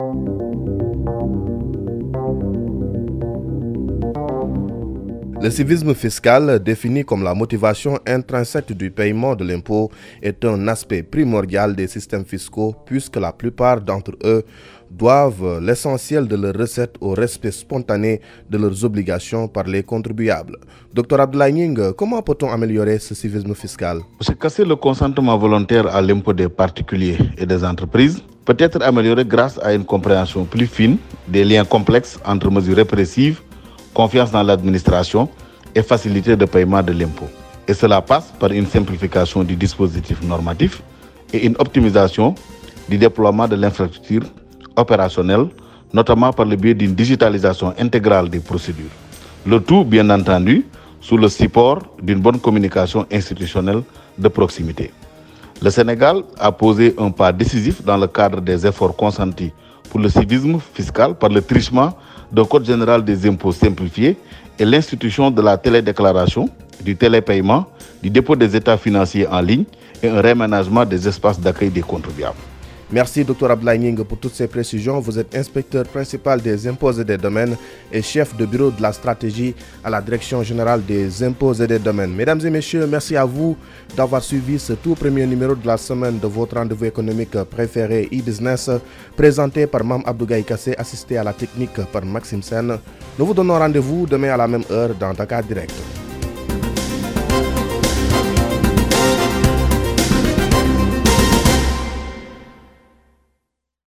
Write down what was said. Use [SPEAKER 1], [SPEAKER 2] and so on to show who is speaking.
[SPEAKER 1] Thank you. Le civisme fiscal, défini comme la motivation intrinsèque du paiement de l'impôt, est un aspect primordial des systèmes fiscaux puisque la plupart d'entre eux doivent l'essentiel de leurs recettes au respect spontané de leurs obligations par les contribuables. Docteur Abdoulaye comment peut-on améliorer ce civisme fiscal?
[SPEAKER 2] C'est casser le consentement volontaire à l'impôt des particuliers et des entreprises peut être amélioré grâce à une compréhension plus fine des liens complexes entre mesures répressives confiance dans l'administration et facilité de paiement de l'impôt. Et cela passe par une simplification du dispositif normatif et une optimisation du déploiement de l'infrastructure opérationnelle, notamment par le biais d'une digitalisation intégrale des procédures. Le tout, bien entendu, sous le support d'une bonne communication institutionnelle de proximité. Le Sénégal a posé un pas décisif dans le cadre des efforts consentis pour le civisme fiscal par le trichement d'un code général des impôts simplifié et l'institution de la télédéclaration, du télépaiement, du dépôt des états financiers en ligne et un réaménagement des espaces d'accueil des contribuables.
[SPEAKER 1] Merci, Dr Abdoulaye pour toutes ces précisions. Vous êtes inspecteur principal des impôts et des domaines et chef de bureau de la stratégie à la Direction générale des impôts et des domaines. Mesdames et messieurs, merci à vous d'avoir suivi ce tout premier numéro de la semaine de votre rendez-vous économique préféré e-business, présenté par Mam Abdougaï Kassé, assisté à la technique par Maxime Sen. Nous vous donnons rendez-vous demain à la même heure dans Dakar Direct.